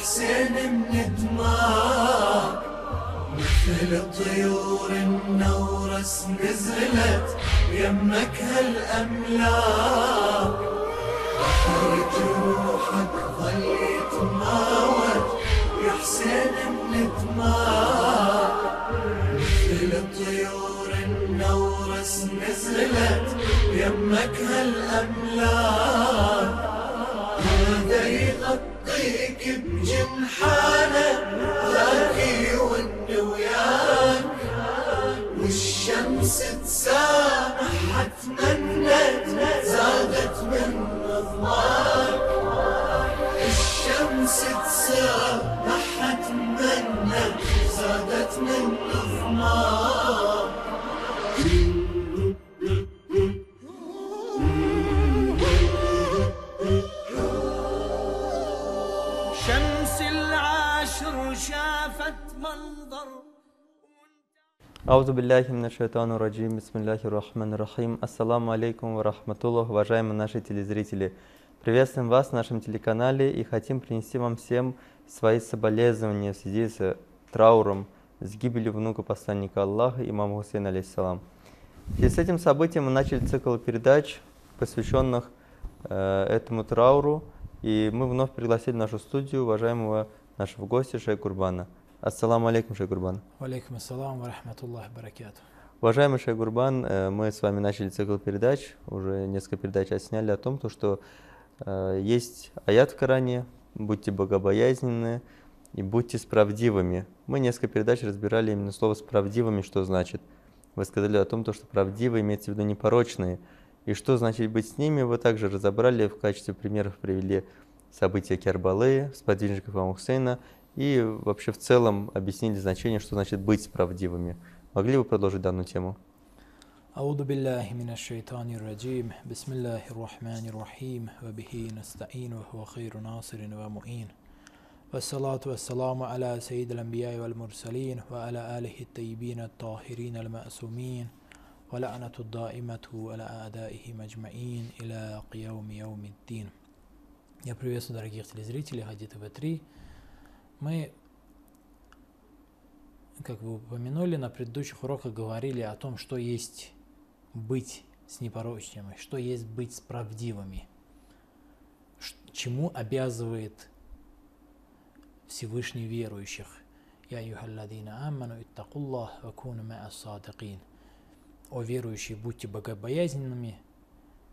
حسين من دماك مثل طيور النورس نزلت يمك هالأملاك. بحر جروحك ظل يتماوج يا حسين من دماك مثل طيور النورس نزلت يمك هالأملاك. عليك بجنحانة غاكي والنويان والشمس تسامح اتمنت زادت من رضاك الشمس تسامح اتمنت زادت من رضاك شافت منظر Аузу билляхи минашайтану раджим, бисмилляхи рахман рахим. Ассаламу алейкум ва рахматуллах, уважаемые наши телезрители. Приветствуем вас на нашем телеканале и хотим принести вам всем свои соболезнования в связи с трауром, с гибелью внука посланника Аллаха, имама Хусейна, алейхиссалам. И с этим событием мы начали цикл передач, посвященных э, этому трауру, и мы вновь пригласили в нашу студию уважаемого нашего гостя Шейх Курбана. Ассаламу алейкум, Шейх Курбан. Валейкум ассалам ва рахматуллахи баракату. Уважаемый Шейх Гурбан, э, мы с вами начали цикл передач, уже несколько передач отсняли о том, то, что э, есть аят в Коране, будьте богобоязненны и будьте справдивыми. Мы несколько передач разбирали именно слово «справдивыми», что значит. Вы сказали о том, то, что правдивые имеется в виду непорочные. И что значит быть с ними, вы также разобрали, в качестве примеров привели события Кербалы, сподвижников имама Хусейна, и вообще в целом объяснили значение, что значит быть правдивыми. Могли бы продолжить данную тему? أعوذ بالله من الشيطان الرجيم بسم الله الرحمن الرحيم وبه نستعين وهو خير ناصر ومؤين والصلاة والسلام على سيد الأنبياء والمرسلين وعلى آله الطيبين الطاهرين المأسومين ولعنة الدائمة على أعدائهم أجمعين إلى قيوم يوم الدين Я приветствую дорогих телезрителей Хади ТВ3. Мы, как вы упомянули, на предыдущих уроках говорили о том, что есть быть с непорочными, что есть быть с правдивыми, чему обязывает Всевышний верующих. Я юхалладина амману иттакуллах вакуну ма'a. О верующие, будьте богобоязненными,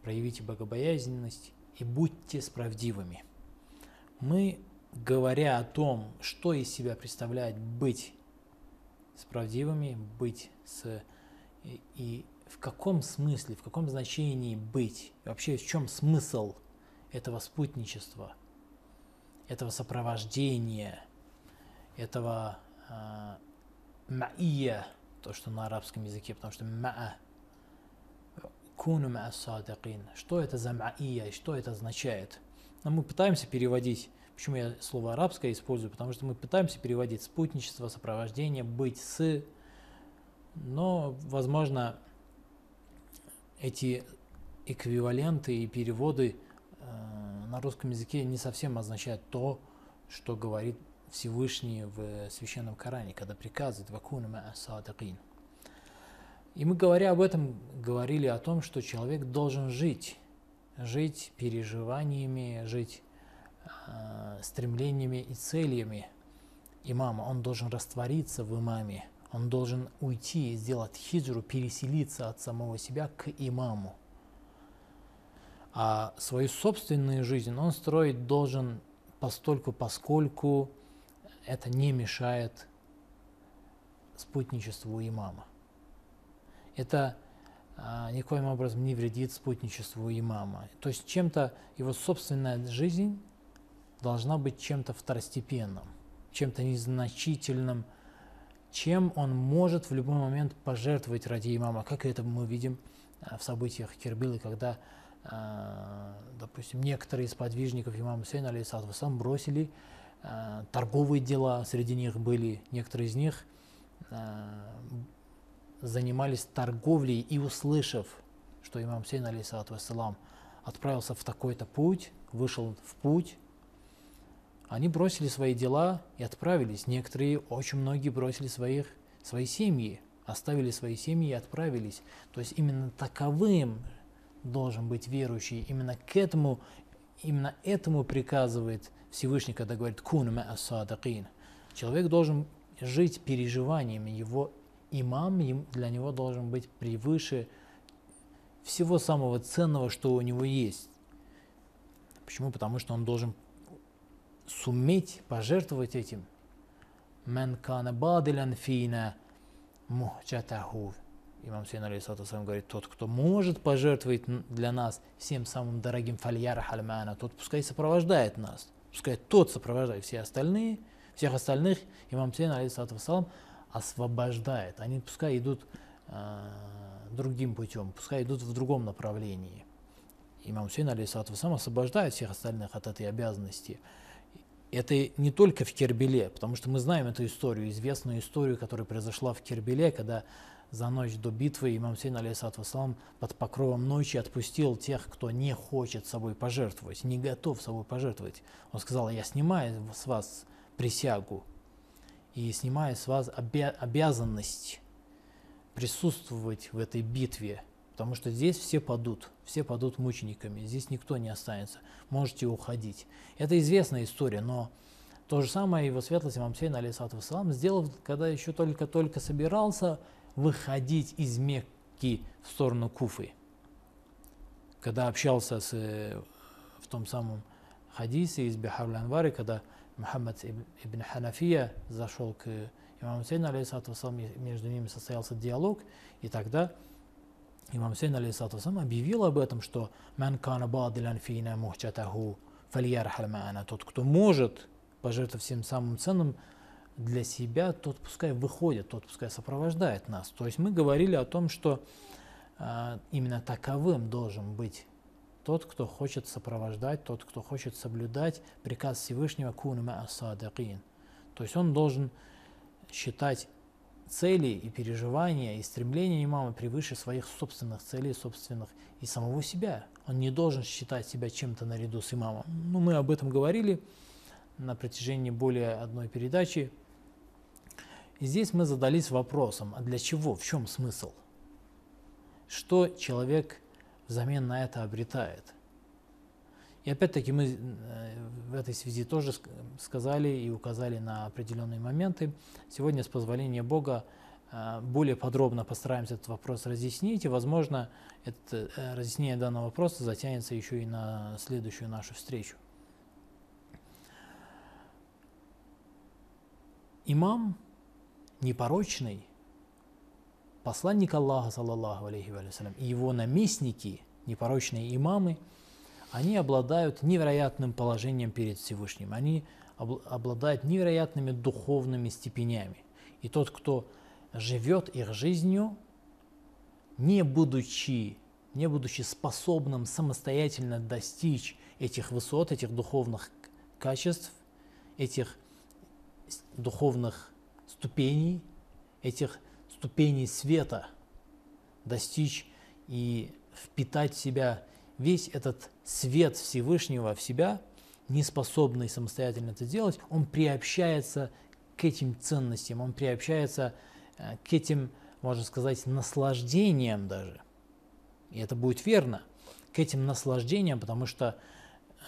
проявите богобоязненность и будьте справдивыми. Мы, говоря о том, что из себя представляет быть справдивыми, быть с и, и в каком смысле, в каком значении быть, и вообще в чем смысл этого спутничества, этого сопровождения, этого э, маия, то, что на арабском языке, потому что ма'a, куну ма'a садикин. Что это за маия что это означает? Но мы пытаемся переводить, почему я слово арабское использую, потому что мы пытаемся переводить спутничество, сопровождение, быть с, но, возможно, эти эквиваленты и переводы э, на русском языке не совсем означают то, что говорит Всевышний в Священном Коране, когда приказывает «Вакуна ма'a садикин». И мы, говоря об этом, говорили о том, что человек должен жить, жить переживаниями, жить э, стремлениями и целями имама. Он должен раствориться в имаме, он должен уйти, сделать хиджру, переселиться от самого себя к имаму. А свою собственную жизнь он строить должен постольку, поскольку это не мешает спутничеству имама. Это а, никоим образом не вредит спутничеству имама. То есть чем-то его собственная жизнь должна быть чем-то второстепенным, чем-то незначительным, чем он может в любой момент пожертвовать ради имама, как это мы видим а, в событиях Кирбилы, когда, а, допустим, некоторые из подвижников имама Хусейна, вассалам, бросили а, торговые дела, среди них были некоторые из них, занимались торговлей и услышав, что имам Хусейн, алейхиссалату вассалам, отправился в такой-то путь, вышел в путь, Они бросили свои дела и отправились. Некоторые, очень многие бросили своих, свои семьи, оставили свои семьи и отправились. То есть именно таковым должен быть верующий. Именно к этому, именно этому приказывает Всевышний, когда говорит «кун асадакин». Человек должен жить переживаниями. Его имам им- для него должен быть превыше всего самого ценного, что у него есть. Почему? Потому что он должен суметь пожертвовать этим. «Мен кана фина мухчатаху». Имам Сейн алейхиссалату вассалам говорит, тот, кто может пожертвовать для нас всем самым дорогим фальяра хальмана, тот пускай сопровождает нас. Пускай тот сопровождает все остальные, всех остальных имам Сейн алейхиссалату вассалам освобождает. Они пускай идут э, другим путем, пускай идут в другом направлении. Имам Хусейн, алейхиссалату вассалам, освобождает всех остальных от этой обязанности. Это не только в Кербеле, потому что мы знаем эту историю, известную историю, которая произошла в Кербеле, когда за ночь до битвы имам Хусейн, алейхиссалату вассалам, под покровом ночи отпустил тех, кто не хочет собой пожертвовать, не готов собой пожертвовать. Он сказал, я снимаю с вас присягу и снимаю с вас обя- обязанность присутствовать в этой битве, потому что здесь все падут, все падут мучениками, здесь никто не останется, можете уходить. Это известная история, но то же самое его светлость имам Сейн, алейхиссалату вассалам, сделал, когда еще только-только собирался выходить из Мекки в сторону Куфы. Когда общался с, э, в том самом хадисе из Бихар Анвари, когда Мухаммад ибн- Ханафия зашел к имаму Сейну, алейхиссалату вассалам, между ними состоялся диалог, и тогда имам Сейн, алейхиссалату вассалам, объявил об этом, что «Ман кана бадилян фина мухчатаху фальярхаль ма'ана». Тот, кто может пожертвовать всем самым ценным для себя, тот пускай выходит, тот пускай сопровождает нас. То есть мы говорили о том, что а, именно таковым должен быть тот, кто хочет сопровождать, тот, кто хочет соблюдать приказ Всевышнего «Кунума асадакин». То есть он должен считать цели и переживания и стремления имама превыше своих собственных целей, собственных и самого себя. Он не должен считать себя чем-то наряду с имамом. Ну, мы об этом говорили на протяжении более одной передачи. И здесь мы задались вопросом, а для чего, в чем смысл? Что человек взамен на это обретает? И опять-таки мы э, в этой связи тоже ск- сказали и указали на определенные моменты. Сегодня, с позволения Бога, э, более подробно постараемся этот вопрос разъяснить, и, возможно, это, э, разъяснение данного вопроса затянется еще и на следующую нашу встречу. Имам непорочный, посланник Аллаха, саллаллаху алейхи вассалям, и его наместники, непорочные имамы, они обладают невероятным положением перед Всевышним, они обл- обладают невероятными духовными степенями. И тот, кто живет их жизнью, не будучи, не будучи способным самостоятельно достичь этих высот, этих духовных качеств, этих духовных ступеней, этих ступеней света, достичь и впитать в себя весь этот свет Всевышнего в себя, не способный самостоятельно это делать, он приобщается к этим ценностям, он приобщается э, к этим, можно сказать, наслаждениям даже. И это будет верно, к этим наслаждениям, потому что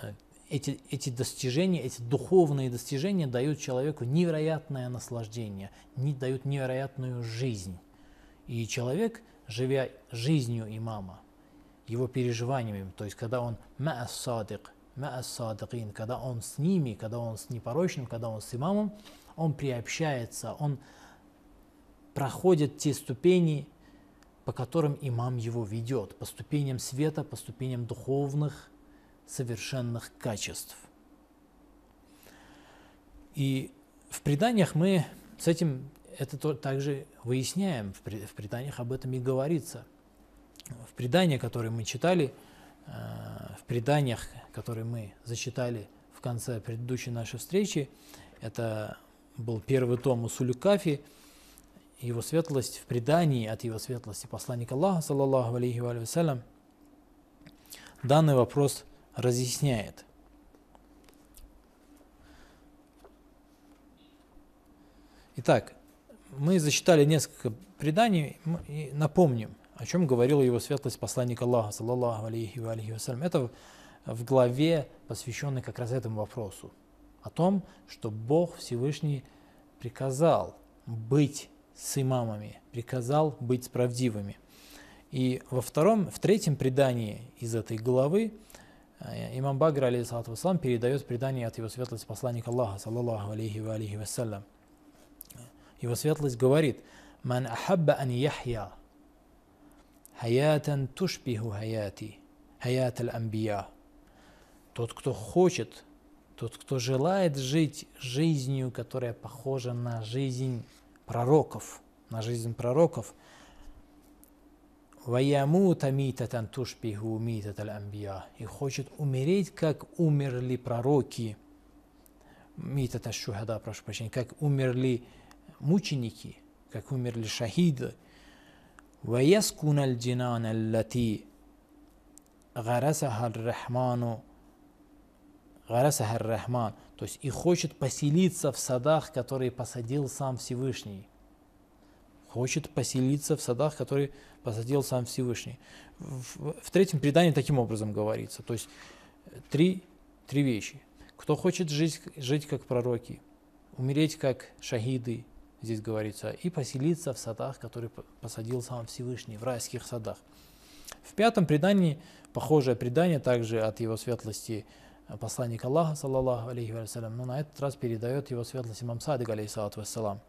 э, эти, эти достижения, эти духовные достижения дают человеку невероятное наслаждение, не, дают невероятную жизнь. И человек, живя жизнью имама, его переживаниями, то есть когда он ма'ас-садик, ма'ас-садикин, когда он с ними, когда он с непорочным, когда он с имамом, он приобщается, он проходит те ступени, по которым имам его ведет, по ступеням света, по ступеням духовных, совершенных качеств. И в преданиях мы с этим это то- также выясняем, в преданиях об этом и говорится. В предания, которые мы читали, э, в преданиях, которые мы зачитали в конце предыдущей нашей встречи, это был первый том Усулю Кафи, его светлость в предании от его светлости посланника Аллаха, саллаллаху алейхи ва данный вопрос разъясняет. Итак, мы зачитали несколько преданий и напомним, о чем говорила его светлость посланник Аллаха, саллаллаху алейхи ва алейхи вассалям. Это в- главе, посвященной как раз этому вопросу, о том, что Бог Всевышний приказал быть с имамами, приказал быть правдивыми. И во втором, в третьем предании из этой главы э, имам Багр, алейхиссалату вассалам, передает предание от его светлости посланника Аллаха, саллаллаху алейхи ва алейхи вассалям. Его светлость говорит, «Ман ахабба ан яхья хаятан тушбиху хаяти, хаят аль-амбия». Тот, кто хочет, тот, кто желает жить жизнью, которая похожа на жизнь пророков, на жизнь пророков, «Ваямута митатан тушбиху митат аль-амбия» и хочет умереть, как умерли пророки, митата шухада, прошу прощения, как умерли мученики, как умерли шахиды. ويسكن الجنان التي غرسها الرحمن غرسها الرحمن то есть и хочет поселиться в садах, которые посадил сам Всевышний. Хочет поселиться в садах, которые посадил сам Всевышний. В, в третьем предании таким образом говорится. То есть э, три, три вещи. Кто хочет жить, жить как пророки, умереть как шахиды, здесь говорится, и поселиться в садах, которые посадил сам Всевышний, в райских садах. В пятом предании, похожее предание также от его светлости э, посланник Аллаха, саллаллаху алейхи вассалям, но на этот раз передает его светлость имам Садик, алейхиссалату вассалам.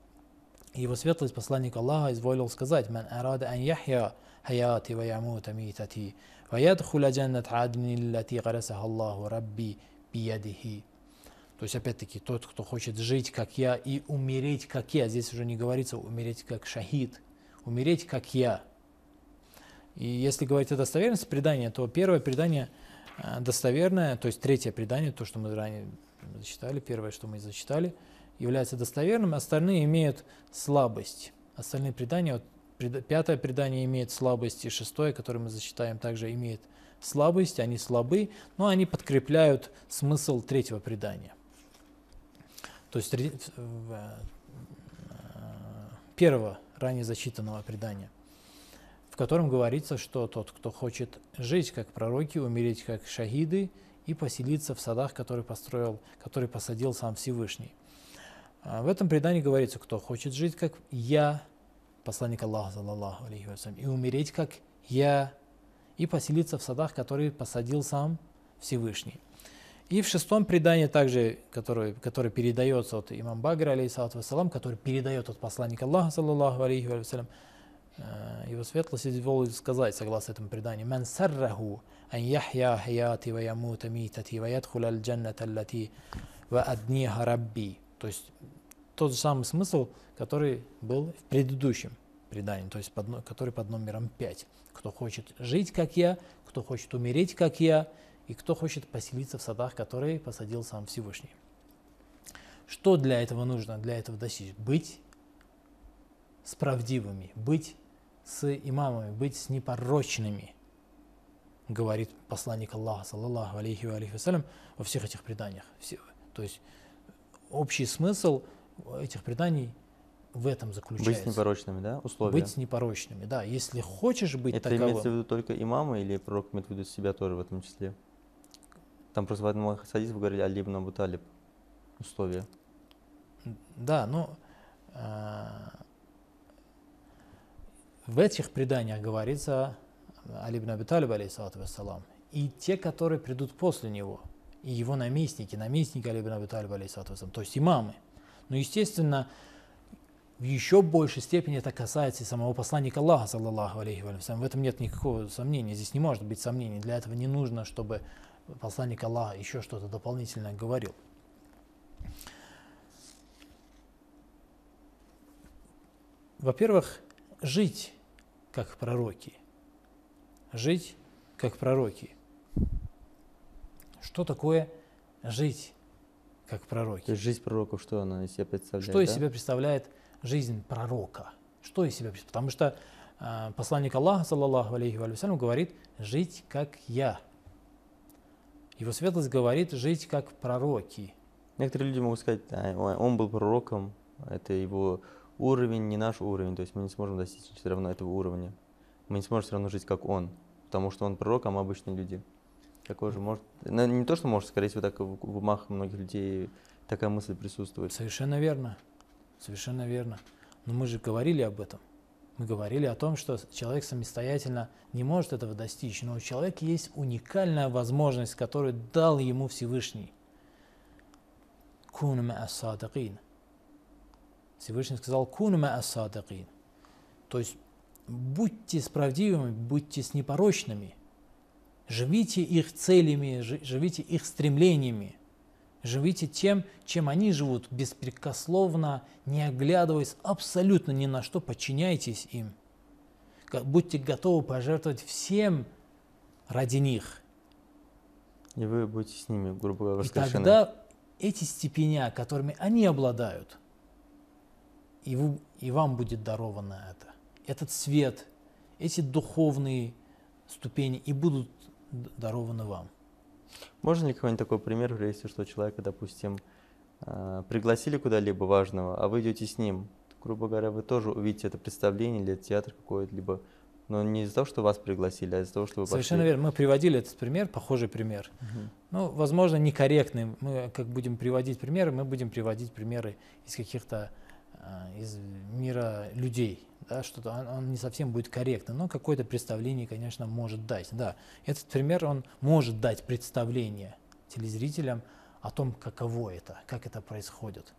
Его светлость посланник Аллаха изволил сказать, «Ман арада ан яхья хаяти ва ямута митати, ва ядхуля джаннат адни лати гарасаха Аллаху рабби биядихи». То есть, опять-таки, тот, кто хочет жить, как я, и умереть, как я. Здесь уже не говорится умереть, как шахид. Умереть, как я. И если говорить о достоверности предания, то первое предание э, достоверное, то есть третье предание, то, что мы ранее зачитали, первое, что мы зачитали, является достоверным, остальные имеют слабость. Остальные предания, вот, пред- пятое предание имеет слабость, и шестое, которое мы зачитаем, также имеет слабость, они слабы, но они подкрепляют смысл третьего предания. То есть э, первого ранее зачитанного предания, в котором говорится, что тот, кто хочет жить как пророки, умереть как шахиды и поселиться в садах, которые построил, которые посадил сам Всевышний. А В этом предании говорится, кто хочет жить как я, посланник Аллаха, саллаллаху алейхи и умереть как я, и поселиться в садах, которые посадил сам Всевышний. И в шестом предании также, который, который передается от имам Багра, алейхиссалату вассалам, который передает от посланника Аллаха, саллаллаху алейхи вассалям, э, его светлость изволит сказать, согласно этому преданию, «Ман сарраху ан яхья хаяти ва ямута митати ва ядхуля аль джанната аллати ва адниха рабби». То есть тот же самый смысл, который был в предыдущем предании, то есть под, который под номером 5. Кто хочет жить, как я, кто хочет умереть, как я, и кто хочет поселиться в садах, которые посадил сам Всевышний. Что для этого нужно, для этого достичь? Быть с правдивыми, быть с имамами, быть с непорочными, говорит посланник Аллаха, саллаллаху алейхи ва алейхи вассалям, во всех этих преданиях. Все- то есть общий смысл этих преданий в этом Быть заключается. с непорочными, да, условия? Быть с непорочными, да. Если хочешь быть Это таковым, имеется в виду только имамы или пророк имеет в виду себя тоже в этом числе? Там просто в одном вы говорили Али ибн Абу Талиб. Условия. Да, но э, в этих преданиях говорится Али ибн Аби Талиб, вассалам, и те, которые придут после него, и его наместники, наместники Али ибн Аби Талиба, алейхиссалату вассалам, то есть имамы. Но, естественно, в еще большей степени это касается и самого посланника Аллаха, саллаллаху алейхи. В этом нет никакого сомнения, здесь не может быть сомнений. Для этого не нужно, чтобы посланник Аллаха еще что-то дополнительное говорил. Во-первых, жить как пророки. Жить как пророки. Что такое жить как пророки? То есть жизнь пророков, что она из себя представляет? Что из да? себя представляет жизнь пророка? Что из себя представляет? Потому что э, посланник Аллаха, саллаллаху алейхи ва салям, говорит «жить как я». Его светлость говорит «жить как пророки». Некоторые люди могут сказать, «А, он- он был пророком, Это его уровень, не наш уровень. То есть мы не сможем достичь все равно этого уровня. Мы не сможем все равно жить как он. Потому что он пророк, а мы обычные люди. Такое же может... ну, Не то, что может, скорее всего, так в в умах многих людей такая мысль присутствует. Совершенно верно. Совершенно верно. Но мы же говорили об этом. Мы говорили о том, что человек самостоятельно не может этого достичь, но у человека есть уникальная возможность, которую дал ему Всевышний. Кун ма ас-садикин. Всевышний сказал кун ма ас-садикин. То есть будьте справедливыми, будьте с непорочными. Живите их целями, жи- живите их стремлениями. Живите тем, чем они живут, беспрекословно, не оглядываясь абсолютно ни на что, подчиняйтесь им. Будьте готовы пожертвовать всем ради них. И вы будете с ними, грубо говоря, И воскрешены. тогда эти степеня, которыми они обладают, и, вы- и вам будет даровано это. Этот свет, эти духовные ступени и будут дарованы вам. Можно ли какой-нибудь такой пример привести, что человека, допустим, а, пригласили куда-либо важного, а вы идете с ним? Грубо говоря, вы тоже увидите это представление или театр какой-то, либо но не из-за того, что вас пригласили, а из-за того, что вы Совершенно пошли. верно. Мы приводили этот пример, похожий пример. Мгм. Ну, возможно, некорректный. Мы как будем приводить примеры, мы будем приводить примеры из каких-то из мира людей, да, что-то он, он не совсем будет корректно, но какое-то представление, конечно, может дать. Да, этот пример он может дать представление телезрителям о том, каково это, как это происходит.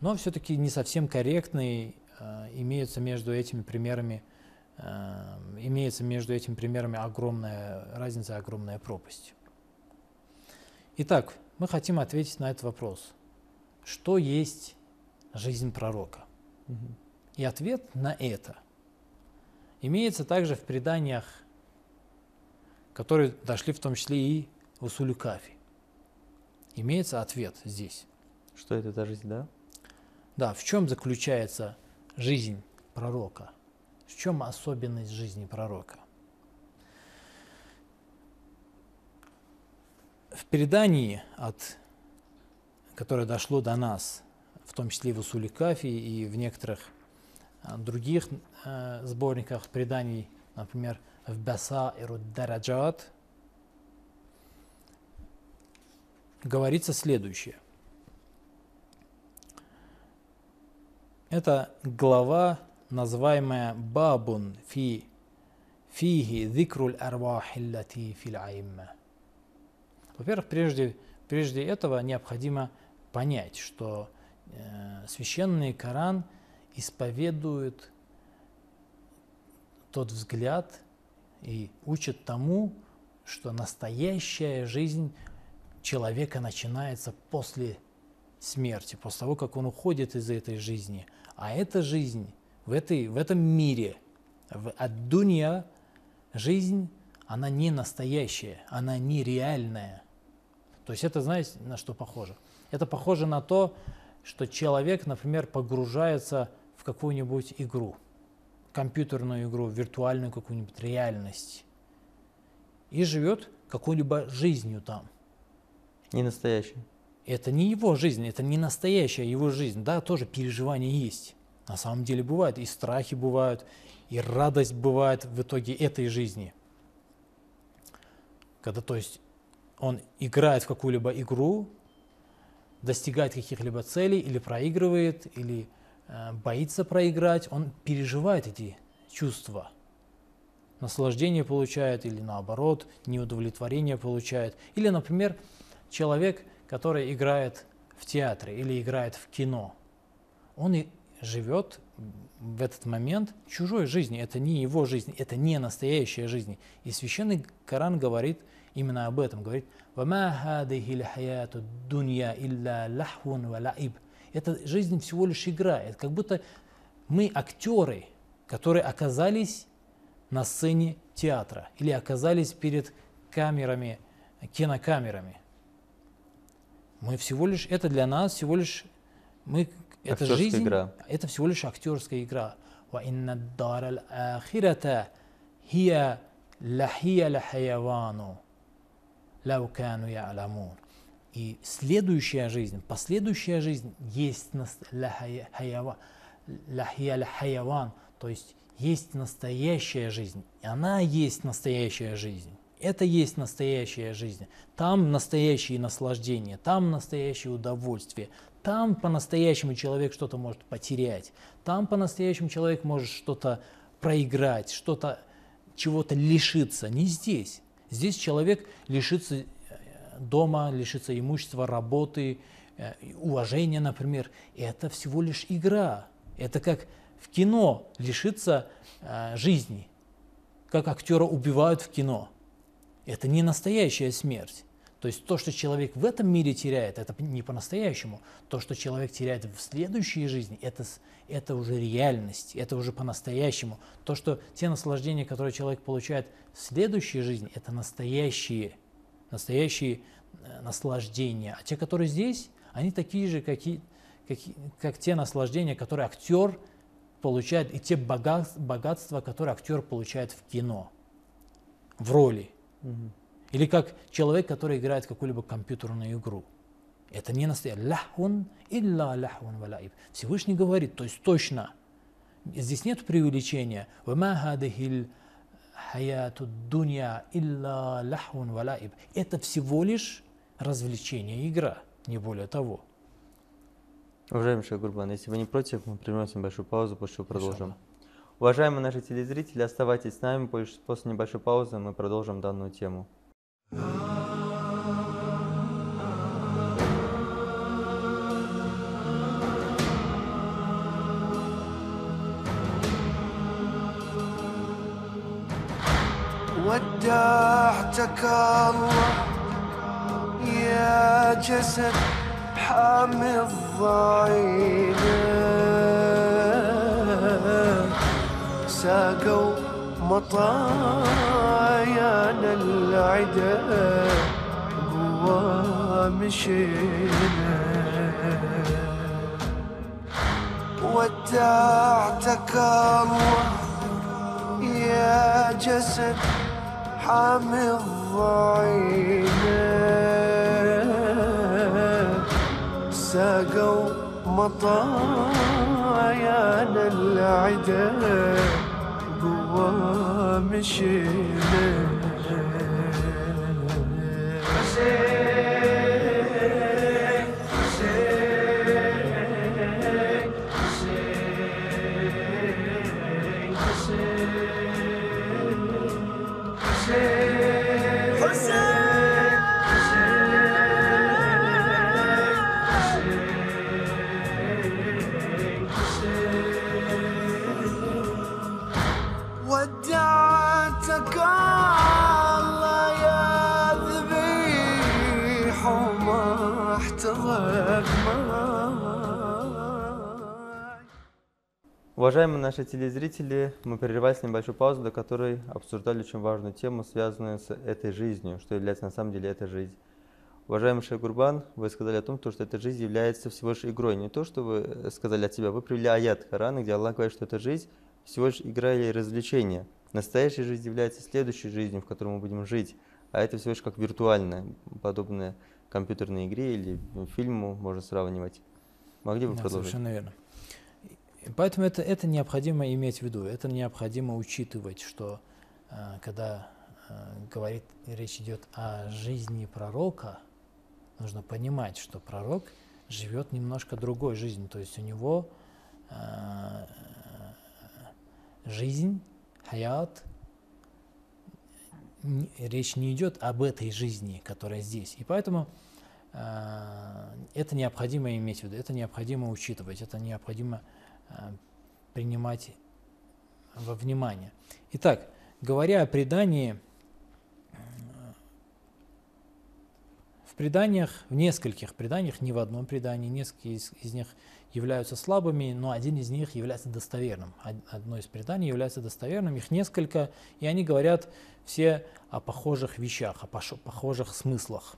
Но все-таки не совсем корректный а, имеются между этими примерами а, имеется между этими примерами огромная разница, огромная пропасть. Итак, мы хотим ответить на этот вопрос. Что есть жизнь пророка? И ответ на это имеется также в преданиях, которые дошли в том числе и в Усулю Кафи. Имеется ответ здесь. Что это за жизнь, да? Да, в чем заключается жизнь пророка? В чем особенность жизни пророка? В предании, от, которое дошло до нас, в том числе и в Усуле Кафи и в некоторых а, других э, сборниках преданий, например, в Баса и Дараджат, говорится следующее. Это глава, называемая Бабун фи фиги дикруль арвахиллати фил аимма. Во-первых, прежде, прежде этого необходимо понять, что священный Коран исповедует тот взгляд и учит тому, что настоящая жизнь человека начинается после смерти, после того, как он уходит из этой жизни. А эта жизнь в, этой, в этом мире, в аддунья, жизнь, она не настоящая, она не реальная. То есть это, знаете, на что похоже? Это похоже на то, что человек, например, погружается в какую-нибудь игру, компьютерную игру, виртуальную какую-нибудь реальность и живет какой-либо жизнью там. Не настоящий. Это не его жизнь, это не настоящая его жизнь. Да, тоже переживания есть. На самом деле бывает, и страхи бывают, и радость бывает в итоге этой жизни. Когда, то есть, он играет в какую-либо игру, достигает каких-либо целей, или проигрывает, или э, боится проиграть, он переживает эти чувства. Наслаждение получает, или наоборот, неудовлетворение получает. Или, например, человек, который играет в театре или играет в кино, он и живет в этот момент чужой жизнью. Это не его жизнь, это не настоящая жизнь. И священный Коран говорит именно об этом. Говорит, «Вама хадихи лхаяту дунья илля лахвун ва лаиб». Это жизнь всего лишь игра. Это как будто мы актеры, которые оказались на сцене театра или оказались перед камерами, кинокамерами. Мы всего лишь, это для нас всего лишь, мы, это Актерская жизнь, игра. это всего лишь актерская игра. وَإِنَّ الدَّارَ الْآخِرَةَ هِيَ لَحِيَ لَحَيَوَانُ ляукану я'ламун. И следующая жизнь, последующая жизнь есть хаяван, то есть есть настоящая жизнь. И она есть настоящая жизнь. Это есть настоящая жизнь. Там настоящие наслаждения, там настоящее удовольствие, там по-настоящему человек что-то может потерять, там по-настоящему человек может что-то проиграть, что-то чего-то лишиться. Не здесь. Здесь человек лишится э, дома, лишится имущества, работы, э, уважения, например. Это всего лишь игра. Это как в кино лишиться э, жизни, как актера убивают в кино. Это не настоящая смерть. То есть то, что человек в этом мире теряет, это не по-настоящему. То, что человек теряет в следующей жизни, это, это уже реальность, это уже по-настоящему. То, что те наслаждения, которые человек получает в следующей жизни, это настоящие, настоящие э, наслаждения. А те, которые здесь, они такие же, как, и- как, как те наслаждения, которые актер получает, и те бога- богатства, которые актер получает в кино, в роли. Или как человек, который играет какую-либо компьютерную игру. Это не настоящий. Ляхун илля ляхун валаиб. Всевышний говорит, то есть точно. Здесь нет преувеличения. «Вама хадихил хаяту дунья илля ляхун валаиб». Это всего лишь развлечение, игра, не более того. Уважаемый Шейх Гурбан, если вы не против, мы прервем небольшую паузу, после чего продолжим. Уважаемые наши телезрители, оставайтесь с нами, пос- после небольшой паузы мы продолжим данную тему. ودعتك الله يا جسد حامي الضعينة ساقوا العدا قوى مشينا. ودعتك الله يا جسد حامي الضعينة ساقوا مطايانا العدا قوى مشينا. say Уважаемые наши телезрители, мы прерывались на небольшую паузу, до которой обсуждали очень важную тему, связанную с этой жизнью, что является на самом деле этой жизнь. Уважаемый Шейх Гурбан, вы сказали о том, то, что эта жизнь является всего лишь игрой. Не то, что вы сказали от себя, вы привели аят Корана, где Аллах говорит, что эта жизнь всего лишь игра или развлечение. Настоящая жизнь является следующей жизнью, в которой мы будем жить, а это всего лишь как виртуальная, подобная компьютерной игре или фильму можно сравнивать. Могли бы Да, продолжить? совершенно верно. Поэтому это, это необходимо иметь в виду, это необходимо учитывать, что э, когда э, говорит, речь идет о жизни пророка, нужно понимать, что пророк живет немножко другой жизнью, то есть у него э, жизнь, хаят, речь не идет об этой жизни, которая здесь. И поэтому это необходимо иметь в виду, это необходимо учитывать, это необходимо принимать во внимание. Итак, говоря о предании, э, в преданиях, в нескольких преданиях, не в одном предании, несколько из, из них являются слабыми, но один из них является достоверным. Од- Одно из преданий является достоверным, их несколько, и они говорят все о похожих вещах, о похожих смыслах.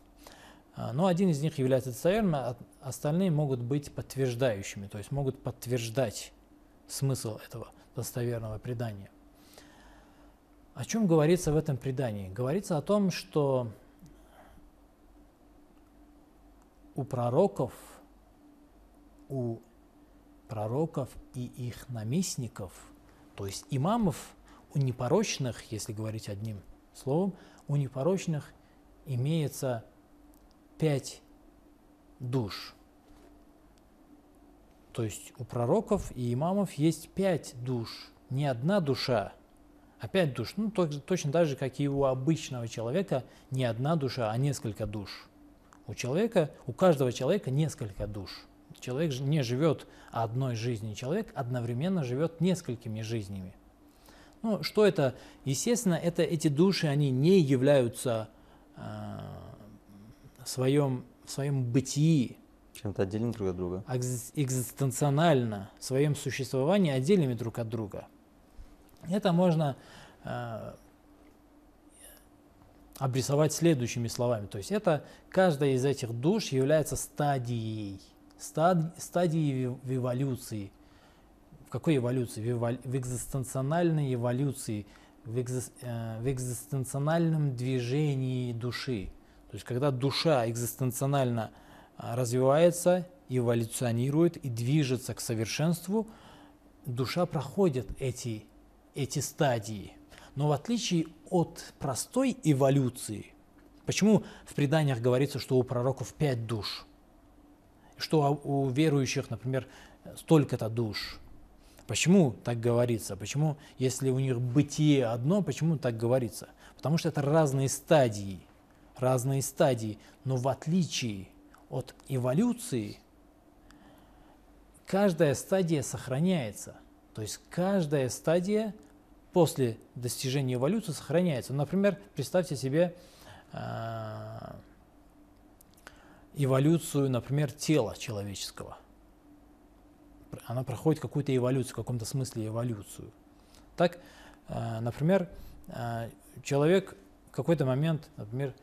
А, Но один из них является достоверным, а остальные могут быть подтверждающими, то есть могут подтверждать смысл этого достоверного предания. О чем говорится в этом предании? Говорится о том, что у пророков, у пророков и их наместников, то есть имамов, у непорочных, если говорить одним словом, у непорочных имеется пять душ. То есть у пророков и имамов есть пять душ, не одна душа, а пять душ. Ну, то- точно так же, как и у обычного человека не одна душа, а несколько душ. У человека, у каждого человека несколько душ. Человек не живет одной жизнью, человек одновременно живет несколькими жизнями. Ну, что это? Естественно, это эти души, они не являются э, своем, в своем бытии Чем-то отдельно друг от друга. экз- экзистенционально в своем существовании отдельными друг от друга. Это можно э, обрисовать следующими словами. То есть это каждая из этих душ является стадией, стад- стадией в- в эволюции. В какой эволюции? В, эвол- в экзистенциональной эволюции, в, экзис- э, в экзистенциональном движении души. То есть когда душа экзистенционально а, развивается, эволюционирует и движется к совершенству, душа проходит эти, эти стадии. Но в отличие от простой эволюции, почему в преданиях говорится, что у пророков пять душ, что у у верующих, например, столько-то душ, Почему так говорится? Почему, если у них бытие одно, почему так говорится? Потому что это разные стадии, разные стадии. Но в отличие от эволюции, каждая стадия сохраняется. То есть каждая стадия после достижения эволюции сохраняется. Например, представьте себе а, эволюцию, например, тела человеческого она проходит какую-то эволюцию, в каком-то смысле эволюцию. Так, э, например, э, человек в какой-то момент, например,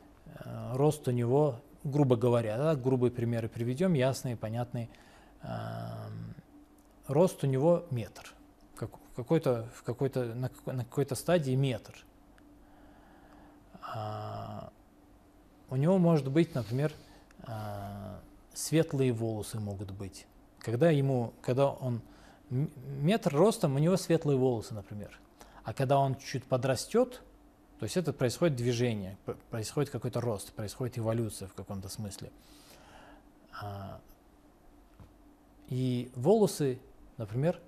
рост у него, грубо говоря, да, грубые примеры приведем, ясные, понятные, эм, рост у него метр, как, какой-то, в какой-то, на, на какой-то стадии метр. А, у него может быть, например, а, светлые волосы могут быть. Когда ему, когда он метр ростом, у него светлые волосы, например. А когда он чуть подрастет, то есть это происходит движение, происходит какой-то рост, происходит эволюция в каком-то смысле. А, И волосы, например,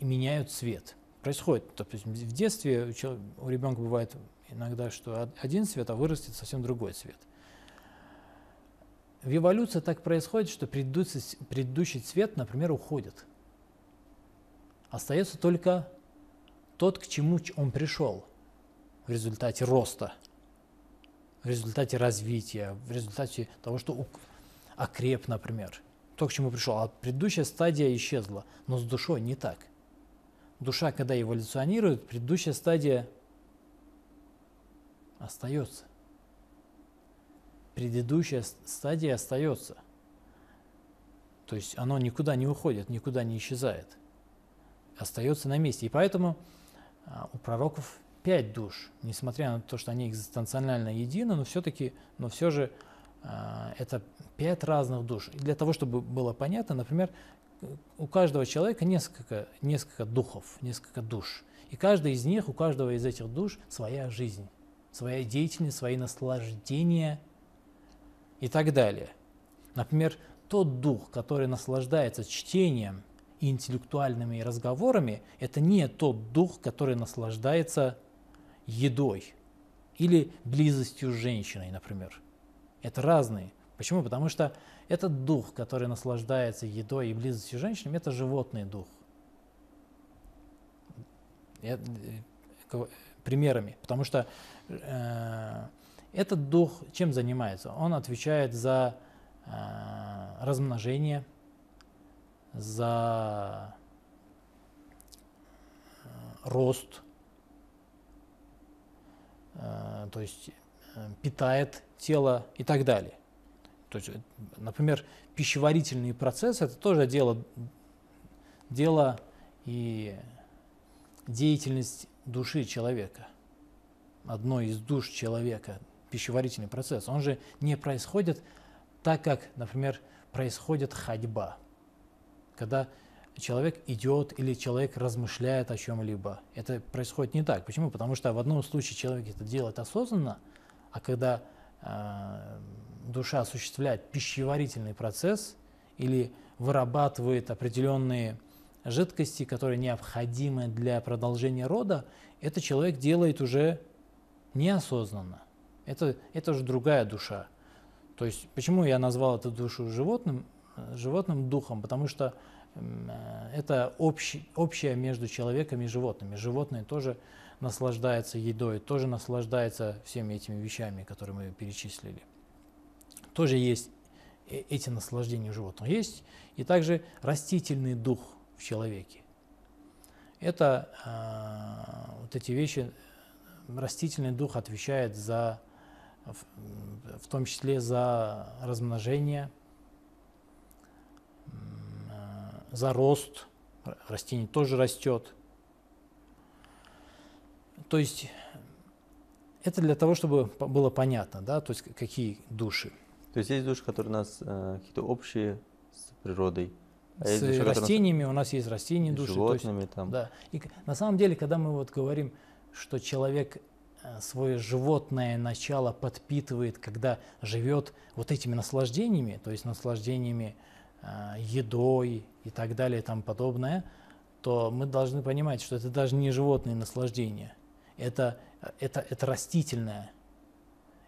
меняют цвет. Происходит, то есть в детстве у, ребенка бывает иногда, что од- один цвет, а вырастет совсем другой цвет. В эволюции так происходит, что предыдущий, предыдущий цвет, например, уходит. Остается только тот, к чему он пришел в результате роста, в результате развития, в результате того, что окреп, например. То, к чему пришел. А предыдущая стадия исчезла. Но с душой не так. Душа, когда эволюционирует, предыдущая стадия остается предыдущая стадия остается. То есть оно никуда не уходит, никуда не исчезает. Остается на месте. И поэтому а, у пророков пять душ, несмотря на то, что они экзистенционально едины, но все-таки, но все же а, это пять разных душ. И для того, чтобы было понятно, например, у каждого человека несколько, несколько духов, несколько душ. И каждый из них, у каждого из этих душ своя жизнь, своя деятельность, свои наслаждения и так далее. Например, тот дух, который наслаждается чтением и интеллектуальными разговорами, это не тот дух, который наслаждается едой или близостью с женщиной, например. Это разные. Почему? Потому что этот дух, который наслаждается едой и близостью с женщинами, это животный дух. Э, примерами. Потому что э, этот дух чем занимается? Он отвечает за э, размножение, за рост, то есть э, питает тело и так далее. То есть, э, например, пищеварительный процесс это тоже дело, дело и деятельность души человека, одной из душ человека, пищеварительный процесс. Он же не происходит так как, например, происходит ходьба, когда человек идет или человек размышляет о чем-либо. Это происходит не так. Почему? Потому что в одном случае человек это делает осознанно, а когда э, душа осуществляет пищеварительный процесс или вырабатывает определенные жидкости, которые необходимы для продолжения рода, это человек делает уже неосознанно. Это, это уже другая душа. То есть почему я назвал эту душу животным, э, животным духом? Потому что это общий, общее между человеком и животными. Животные тоже наслаждаются едой, тоже наслаждаются всеми этими вещами, которые мы перечислили. Тоже есть э- эти наслаждения у животных. Есть и также растительный дух в человеке. Это э, вот эти вещи, растительный дух отвечает за, в, в том числе за размножение, м, э, за рост. Растение тоже растет. То есть это для того, чтобы было понятно, да, то есть какие души. То есть есть души, которые у нас э, какие-то общие с природой, а С души, у нас растениями у нас есть растения души. то есть животными там. Да. И на самом деле, когда мы вот говорим, что человек э, свое животное начало подпитывает, когда живет вот этими наслаждениями, то есть наслаждениями э, едой и так далее и тому подобное, то мы должны понимать, что это даже не животные наслаждения, это, это, это растительное.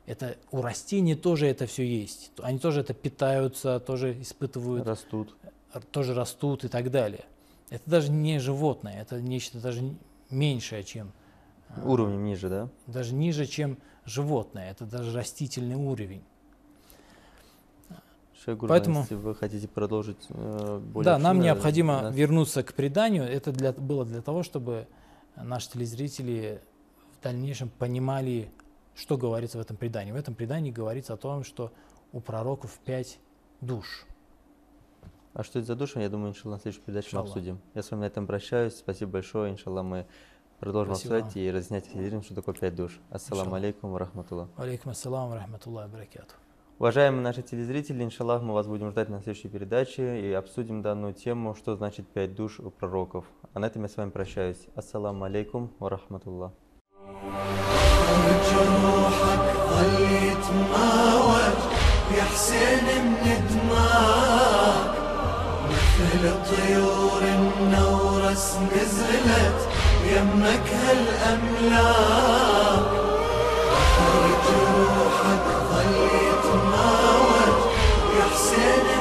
Это, у растений тоже это все есть. Они тоже это питаются, тоже испытывают Растут. р- тоже растут и так далее. Это даже не животное, это нечто даже меньшее, чем а, Уровнем ниже, да? даже ниже, чем животное. Это даже растительный уровень. Шейх Гурбан, Поэтому- если вы хотите продолжить э, более да, нам необходимо нас- вернуться к преданию. Это для, было для того, чтобы наши телезрители в дальнейшем понимали, что говорится в этом предании. В этом предании говорится о том, что у пророков пять душ. А что это за душа, я думаю, иншаллах, на следующей передаче мы обсудим. Я с вами на этом прощаюсь. Спасибо большое. Иншаллах, мы продолжим Спасибо обсуждать и разъяснять что такое пять душ. Ассаламу алейкум рахматуллах. Алейкум ассалам, рахматуллах, баракату. Уважаемые наши телезрители, иншаллах, мы вас будем ждать на следующей передаче и обсудим данную тему, что значит пять душ у пророков. А на этом я с вами прощаюсь. Ассаламу алейкум ва рахматуллах. جروحك ظل يتماوج يا حسين من دماك مثل طيور النورس نزلت يمك هالأملاك بحر جروحك ظل Send